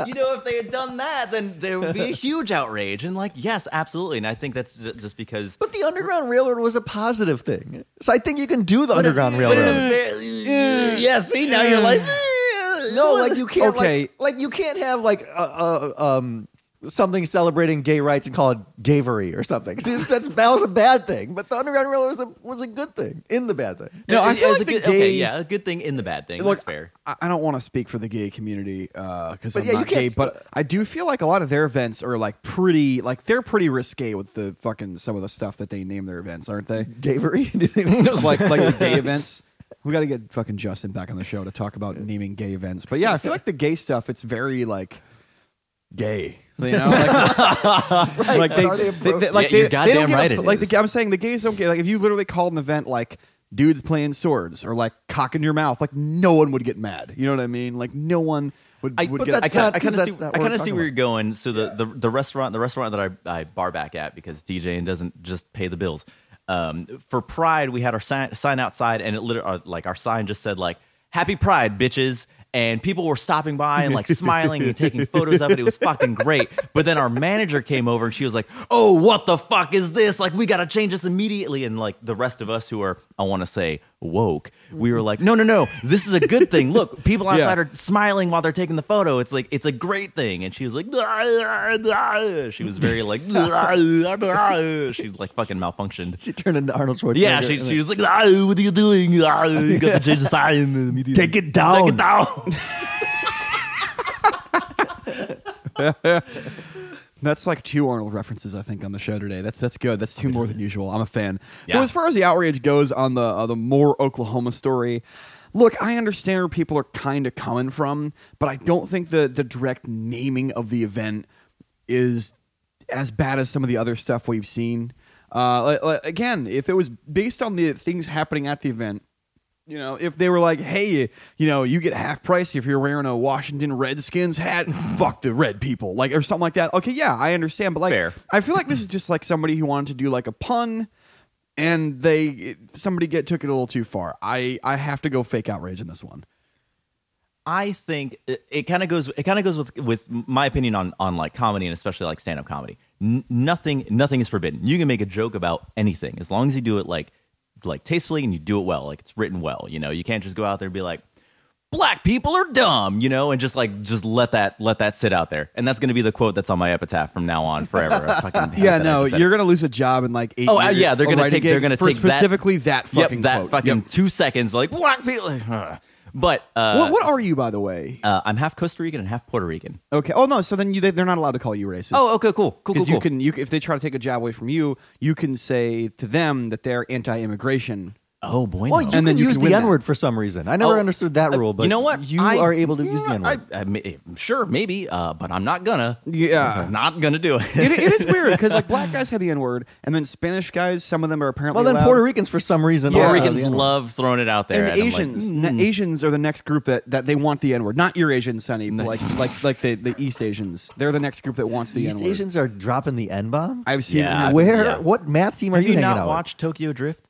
you know, if they had done that, then there would be a huge outrage. And like, yes, absolutely. And I think that's just because. But the Underground Railroad was a positive thing. So I think you can do the Underground But Railroad. if- yeah, see, now you're like, No, like you can't. Okay. Like, like you can't have like uh, uh, um something celebrating gay rights and call it gavery or something. See, that's that was a bad thing. But the Underground Railroad was a was a good thing in the bad thing. No, I feel it like a the good, okay, yeah, a good thing in the bad thing. Look, That's fair. I, I don't want to speak for the gay community because But I'm yeah, not gay, s- but I do feel like a lot of their events are like pretty, like they're pretty risque with the fucking some of the stuff that they name their events, aren't they? Gavery. like like the gay events. We got to get fucking Justin back on the show to talk about naming gay events. But yeah, I feel like the gay stuff. It's very like gay. You know, like, like they, Are they they, they- like Yeah, you're they, they don't goddamn get right a- like is. the, I'm saying the gays don't get like if you literally called an event like dudes playing swords or like cock in your mouth, like no one would get mad. You know what I mean? Like no one would, I, would but get. that's I kind not- I kind 'cause of that's see, not I what kind we're of see talking where you're going. So the, the the restaurant the restaurant that I, I bar back at because DJing doesn't just pay the bills. Um, for Pride, we had our sign, sign outside, and it literally like our sign just said like "Happy Pride, bitches." And people were stopping by and like smiling and taking photos of it. It was fucking great. But then our manager came over and she was like, "Oh, what the fuck is this? Like, we gotta change this immediately." And like the rest of us who are, I want to say, woke, we were like, "No, no, no, this is a good thing. Look, people outside Yeah. are smiling while they're taking the photo. It's like it's a great thing." And she was like, she was very like, she like fucking malfunctioned. she turned into Arnold Schwarzenegger. Yeah, she, she was like, "Ah, "What are you doing? Ah, you got to change the sign immediately. Take it down. Take it down." That's like two Arnold references, I think, on the show today. That's that's good. That's two more than usual. I'm a fan. So as far as the outrage goes on the uh, the more Oklahoma story, look, I understand where people are kind of coming from, but I don't think the the direct naming of the event is as bad as some of the other stuff we've seen. Uh, like- like, again, if it was based on the things happening at the event, You know, if they were like, "Hey, you know, you get half price if you're wearing a Washington Redskins hat, fuck the red people," like or something like that. Okay, yeah, I understand, but like, Fair. I feel like this is just like somebody who wanted to do like a pun, and they somebody get took it a little too far. I I have to go fake outrage in this one. I think it, it kind of goes. It kind of goes with with my opinion on on like comedy and especially like stand up comedy. N- nothing nothing is forbidden. You can make a joke about anything as long as you do it like like tastefully and you do it well. Like it's written well. You know, you can't just go out there and be like, "Black people are dumb," you know, and just like just let that let that sit out there. And that's going to be the quote that's on my epitaph from now on forever. I fucking hate Yeah, no, you're gonna lose a job in like eight. Oh, uh, years yeah, they're gonna writing take- they're gonna take specifically that, fucking yep that quote. fucking Yep. two seconds. Like black people. But uh, what, what are you, by the way? uh, I'm half Costa Rican and half Puerto Rican. Okay. Oh no. So then you, they, they're not allowed to call you racist. Oh, okay, cool, cool, cool. because you cool. can you if they try to take a job away from you, you can say to them that they're anti-immigration. Oh boy, Well, you And then can you use can the. N word for some reason. I never Oh, understood that uh, rule, but you know what? You I- are able to you use the N word. I, I may- sure, maybe, uh, but I'm not gonna. Yeah. not gonna do it. it, it is weird because like black guys have the N word, and then Spanish guys, some of them are apparently Well, then allowed. Puerto Ricans, for some reason, Puerto Ricans the love throwing it out there. and and I'm like, Asians, mm. ne- Asians are the next group that, that they want the N word. Not your Asian, Sonny, but like like like the, the East Asians. They're the next group that wants the East N word. Asians are dropping the N bomb. I've seen Yeah. it. Where? yeah. What math team are Have you, you hanging not out watched Tokyo Drift?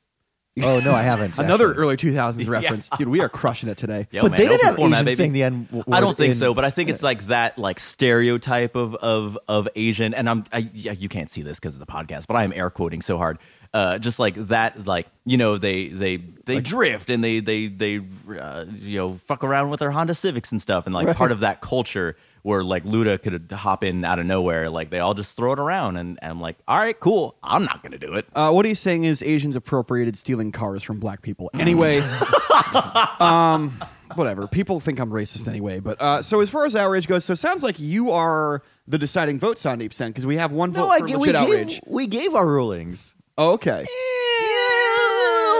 Oh no, I haven't. another actually. early 2000s reference. Dude, we are crushing it today. Yo, But man, they didn't open have format, Asians baby. saying the N word. I don't think in- so, but I think it's like that like stereotype of of of Asian, and I'm I, yeah, you can't see this because of the podcast, but I am air quoting so hard. Uh, just like that, like you know, they they they drift and they they they uh, you know fuck around with their Honda Civics and stuff, and like Right. part of that culture where like Luda could hop in out of nowhere, like they all just throw it around, and, and I'm like, all right, cool, I'm not gonna do it. Uh, what he's saying is Asians appropriated stealing cars from black people. Anyway, um, whatever. People think I'm racist anyway. But uh, so as far as outrage goes, so it sounds like you are the deciding vote, Sandeep percent because we have one vote No, I for get, we legit gave outrage. we gave our rulings. Oh, okay.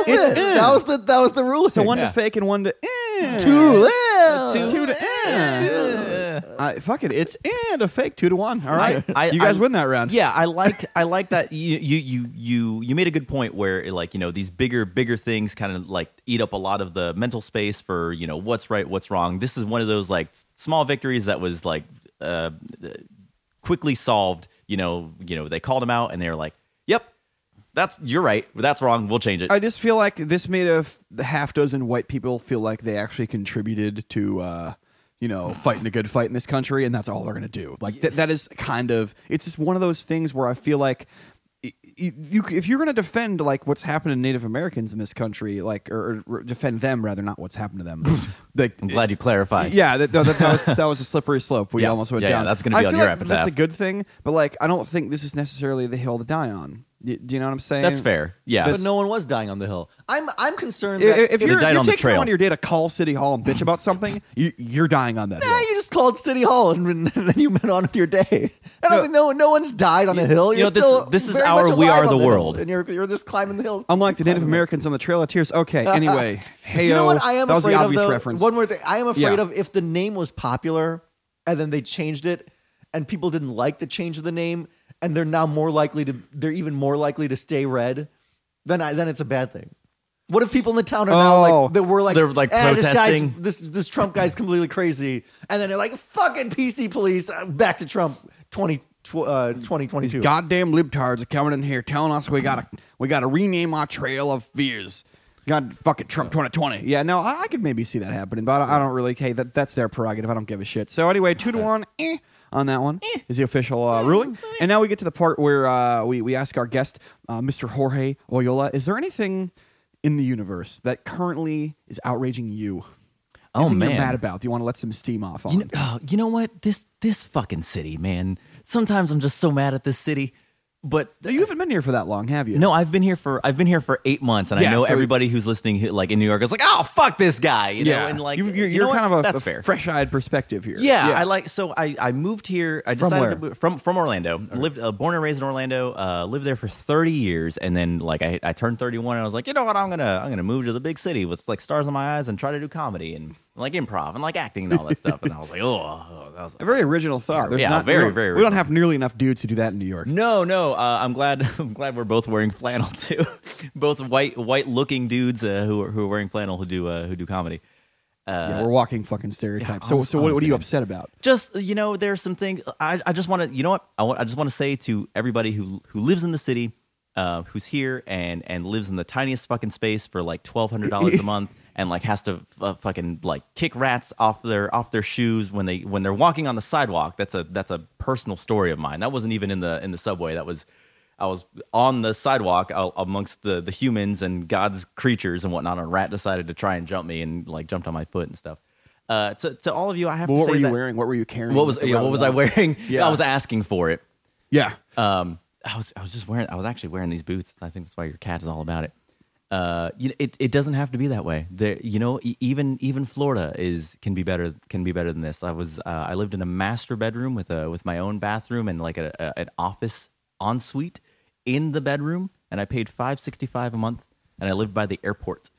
It's, It's in. that was the that was the ruling. So one Yeah. to fake and one to eh. two. little. two, two to eh. Uh, fuck it. It's and a fake two to one. All right. I- you guys I- win that round. Yeah, I like I like that you you you you you made a good point where like you know these bigger bigger things kind of like eat up a lot of the mental space for you know what's right what's wrong. This is one of those like small victories that was like uh, quickly solved. You know you know they called him out and they were like, "Yep, that's you're right. That's wrong. We'll change it." I just feel like this made a f- half dozen white people feel like they actually contributed to, uh, you know, fighting a good fight in this country, and that's all they're going to do. Like th- that is kind of it's just one of those things where I feel like. y- y- You, if you're going to defend like what's happened to Native Americans in this country, like or, or defend them rather, not what's happened to them. like, I'm glad you clarified. yeah, that, that, that, was, that was a slippery slope. We Yeah. almost went Yeah, yeah, down. that's gonna be I on feel your like That's a good thing, but like I don't think this is necessarily the hill to die on. Y- Do you know what I'm saying? that's fair. Yeah, But no one was dying on the hill. I'm I'm concerned If, that if you're, if died you're on the taking time trail. on your day to call City Hall and bitch about something, you, you're dying on that Nah, hill. you just called City Hall and, and then you went on with your day. And I No. mean no no one's died on a hill. you You're know, this- still this is very our much We alive Are on the hill, World. and you're you're just climbing the hill. Unlike the Native Americans on the Trail of Tears. Okay, uh, uh, anyway, hey you know what I am that was afraid the of obvious though? reference. One more thing. I am afraid Yeah. of if the name was popular and then they changed it and people didn't like the change of the name and they're now more likely to they're even more likely to stay red, then I then it's a bad thing. What if people in the town are now Oh. like that were like They're, like, "Eh, this guy's- protesting." This, this Trump guy's completely crazy, and then they're like fucking PC police uh, back to Trump 20, tw- uh, 2022. Goddamn libtards are coming in here telling us we gotta we gotta rename our Trail of Fears. God, fucking Trump 2020. Yeah, no, I, I could maybe see that happening, but I don't, I don't really. Hey, that that's their prerogative. I don't give a shit. So anyway, two to one. Eh. On that one is the official uh, ruling, and now we get to the part where uh, we we ask our guest, uh, Mr. Jorge Oyola, is there anything in the universe that currently is outraging you? Oh, Anything man. you're mad about? Do you want to let some steam off on? You know, oh, you know what? This this fucking city, man. Sometimes I'm just so mad at this city. But you haven't been here for that long, have you? no, I've been here for I've been here for eight months, and Yeah, I know so- everybody who's listening, who, like in New York, is like, "Oh, fuck this guy," you know, yeah, and like you, you're, you you're know kind of a, that's a fair. fresh-eyed perspective here. Yeah, I like. So I, I moved here. I From decided where? to move, from from Orlando. Lived uh, born and raised in Orlando. Uh, lived there for thirty years, and then like I, I turned thirty one, and I was like, you know what? I'm gonna I'm gonna move to the big city with like stars in my eyes and try to do comedy. And like improv and like acting and all that stuff. And I was like, oh, that was A very original thought. There's Yeah, not, very, we don't- very We don't have nearly enough dudes to do that in New York. No, no. Uh, I'm glad. I'm glad we're both wearing flannel too. both white, white-looking dudes uh, who are who are wearing flannel who do uh, who do comedy. yeah, we're walking fucking stereotypes. yeah, so, so what, what are you upset about? Just you know, there's some things. I I just want to. You know what? I want. I just want to say to everybody who who lives in the city, uh, who's here and and lives in the tiniest fucking space for like twelve hundred dollars a month. And like has to uh, fucking like kick rats off their off their shoes when they when they're walking on the sidewalk. That's a that's a personal story of mine. That wasn't even in the in the subway. That was I was on the sidewalk uh, amongst the, the humans and God's creatures and whatnot. And a rat decided to try and jump me and like jumped on my foot and stuff. Uh, to, to all of you, I have Well, what were you wearing? What were you carrying? What was yeah, what was I wearing? Yeah. I was asking for it. Yeah. Um, I was I was just wearing I was actually wearing these boots. I think that's why your cat is all about it. Uh, you know, it, it doesn't have to be that way. There, you know, even even Florida is can be better can be better than this. I was uh, I lived in a master bedroom with a with my own bathroom and like a, a an office ensuite in the bedroom, and I paid five sixty five a month, and I lived by the airport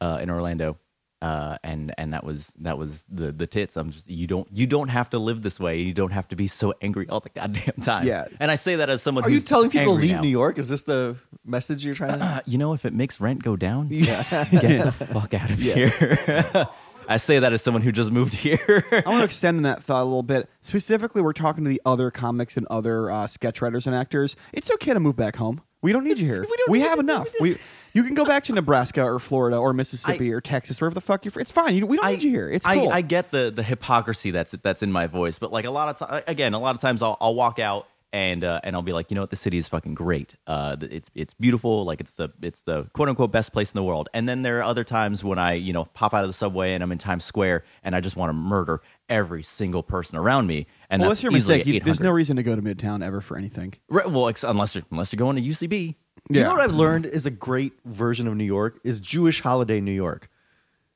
uh, in Orlando. Uh, and and that was that was the the tits. I'm just you don't you don't have to live this way. You don't have to be so angry all the goddamn time. Yeah. And I say that as someone Are you telling people leave now. New York? Is this the message you're trying to? Uh, you know, if it makes rent go down, get the fuck out of here. I say that as someone who just moved here. I want to extend that thought a little bit. Specifically, we're talking to the other comics and other uh, sketch writers and actors. It's okay to move back home. We don't need you here. We we have enough. We you can go back to Nebraska or Florida or Mississippi I- or Texas, wherever the fuck you're. From. It's fine. You, we don't need you here. It's I, cool. I get the the hypocrisy that's that's in my voice, but like a lot of times, again, a lot of times I'll, I'll walk out and uh, and I'll be like, you know what, the city is fucking great. Uh, it's it's beautiful, like it's the it's the quote unquote best place in the world. And then there are other times when I you know pop out of the subway and I'm in Times Square and I just want to murder every single person around me. And well, that's that's your mistake. You, there's no reason to go to Midtown ever for anything. Right, well, unless you're unless you're going to UCB. You know what I've learned is a great version of New York is Jewish holiday New York.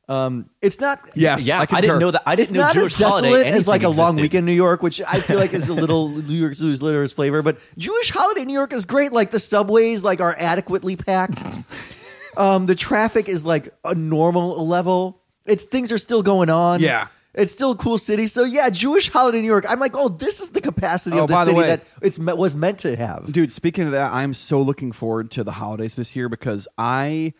Um, it's not. Yes, yeah, I I, didn't know that. I didn't know not Jewish as desolate holiday as like a anything long existed. weekend New York, which I feel like is a little New York News Litter's flavor. But Jewish holiday New York is great. Like the subways, like are adequately packed. um, the traffic is like a normal level. It's things are still going on. Yeah. It's still a cool city. So yeah, Jewish holiday New York. I'm like, oh, this is the capacity Oh, of the by the city way- that it's me- was meant to have. Dude, speaking of that, I'm so looking forward to the holidays this year because I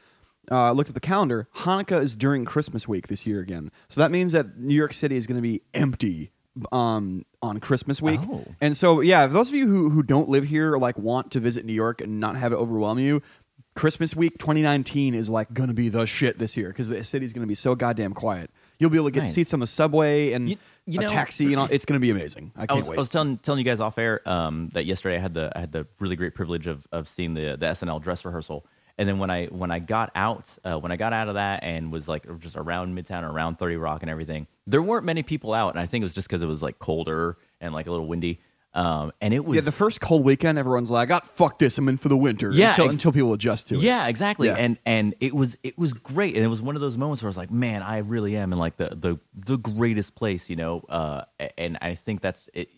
uh, looked at the calendar. Hanukkah is during Christmas week this year again. So that means that New York City is going to be empty um, on Christmas week. Oh. And so, yeah, those of you who, who don't live here or like want to visit New York and not have it overwhelm you, Christmas week 2019 is like going to be the shit this year because the city's going to be so goddamn quiet. You'll be able to get Nice. seats on the subway and You- you a know- taxi. You know, it's going to be amazing. I I can't was, wait. I was telling telling you guys off air um, that yesterday I had the I had the really great privilege of of seeing the the SNL dress rehearsal, and then when I when I got out uh, when I got out of that and was like just around Midtown around Thirty Rock and everything, there weren't many people out, and I think it was just because it was like colder and like a little windy, um, and it was Yeah, the first cold weekend, everyone's like, "God, fuck this! I'm in for the winter." Yeah, until, ex- until people adjust to it. Yeah, exactly. Yeah. And and it was it was great, and it was one of those moments where I was like, man, I really am in like the the the greatest place, you know. Uh, and I think that's it.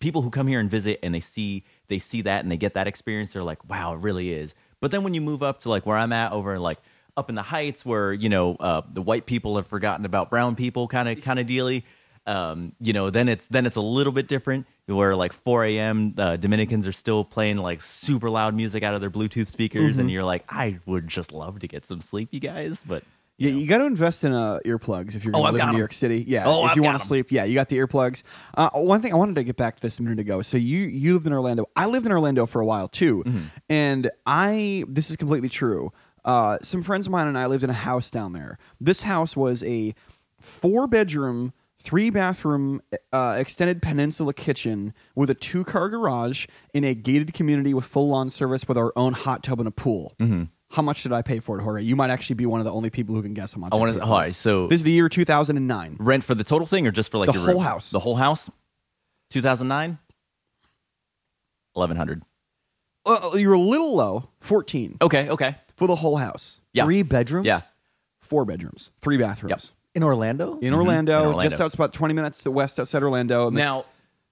People who come here and visit and they see they see that and they get that experience, they're like, wow, it really is. But then when you move up to like where I'm at over like up in the heights, where you know uh, the white people have forgotten about brown people, kind of kind of dealy. Um, you know, then it's then it's a little bit different. Where like 4 a.m. Uh, Dominicans are still playing like super loud music out of their Bluetooth speakers, Mm-hmm. and you're like, I would just love to get some sleep, you guys. But Yeah, you got to invest in uh, earplugs if you're Oh, going to I've live in New 'em. York City. Yeah, Oh, if I've you want to sleep, yeah, you got the earplugs. Uh, one thing I wanted to get back to this a minute ago. So you you lived in Orlando. I lived in Orlando for a while too, Mm-hmm. and I this is completely true. Uh, some friends of mine and I lived in a house down there. This house was a four bedroom. Three bathroom uh, extended peninsula kitchen with a two car garage in a gated community with full lawn service with our own hot tub and a pool. Mm-hmm. How much did I pay for it, Jorge? You might actually be one of the only people who can guess how much. I for all right, so- this is the year 2009. rent for the total thing, or just for like The your whole room? house. The whole house. 2009. 1100. Uh, you're a little low. 14 Okay, okay. for the whole house. Yeah. Three bedrooms. Yeah. Four bedrooms, three bathrooms. Yep. In Orlando. In Orlando, In Orlando. just outside, about 20 minutes to the west outside Orlando. And this- Now,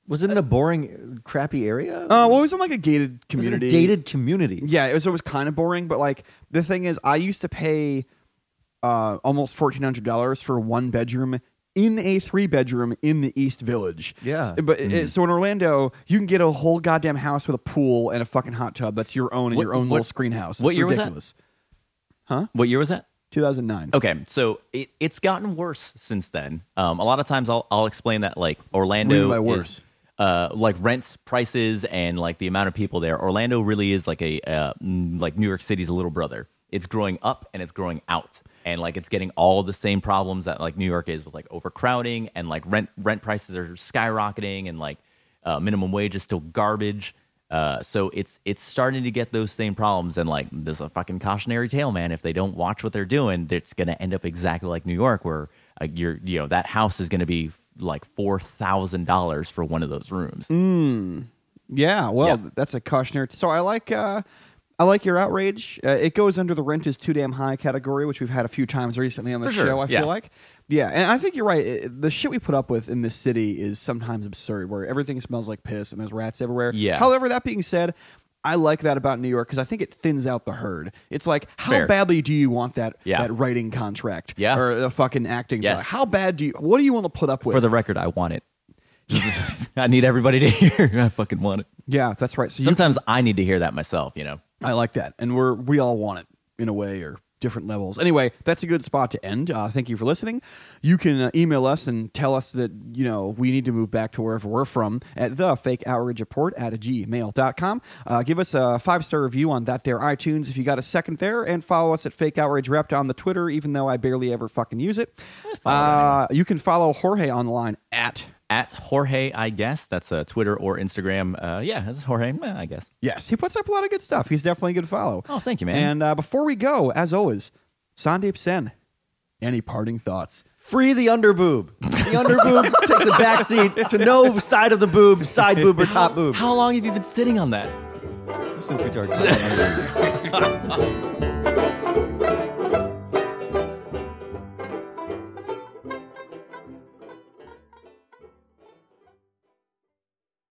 Was it in a boring, crappy area? uh, well, it was in like a gated was it a community. gated community. Yeah, it was, it was kind of boring, but like the thing is, I used to pay uh, almost fourteen hundred dollars for one bedroom in a three bedroom in the East Village. Yeah. S- but it- so in Orlando, you can get a whole goddamn house with a pool and a fucking hot tub that's your own and What- your own what- little screen house. what It's year was that? ridiculous. What year was that? 2009. Okay, so it, it's gotten worse since then. Um, a lot of times I'll, I'll explain that like Orlando What do you mean by is- worse? uh, like rent prices and like the amount of people there. Orlando really is like a uh, mm, like New York City's little brother. It's growing up and it's growing out, and like it's getting all the same problems that like New York is with like overcrowding and like rent rent prices are skyrocketing and like uh, minimum wage is still garbage. Uh, so it's it's starting to get those same problems, and like there's a fucking cautionary tale, man. If they don't watch what they're doing, it's going to end up exactly like New York, where uh, you're you know that house is going to be like four thousand dollars for one of those rooms. Yeah, well, Yeah. that's a cautionary. So I like uh, I like your outrage. Uh, it goes under the rent is too damn high category, which we've had a few times recently on the sure, show. I yeah. feel like, yeah, and I think you're right. It- the shit we put up with in this city is sometimes absurd, where everything smells like piss and there's rats everywhere. Yeah. However, that being said. I like that about New York because I think it thins out the herd. It's like, how Fair. badly do you want that Yeah. that writing contract, Yeah. or the fucking acting? Yes. job? How bad do you? What do you want to put up with? For the record, I want it. I need everybody to hear. I fucking want it. yeah, that's right. So you Sometimes I need to hear that myself. You know. I like that, and we're we all want it in a way or different levels. Anyway, that's a good spot to end. Uh, thank you for listening. You can uh, email us and tell us that you know we need to move back to wherever we're from at the fake outrage report at gmail.com. Uh, give us a five star review on that there iTunes if you got a second there, and follow us at fake outrage rept on the Twitter, even though I barely ever fucking use it. Uh, you can follow Jorge online at At Jorge, I guess that's uh, Twitter or Instagram. Uh, yeah, that's Jorge. eh, I guess. Yes, he puts up a lot of good stuff. He's definitely a good follow. Oh, thank you, man. And uh, before we go, as always, Sandeep Sen, any parting thoughts? Free the underboob. The underboob takes a backseat to no side of the boob, side boob or top boob. How long have you been sitting on that? Since we talked about it.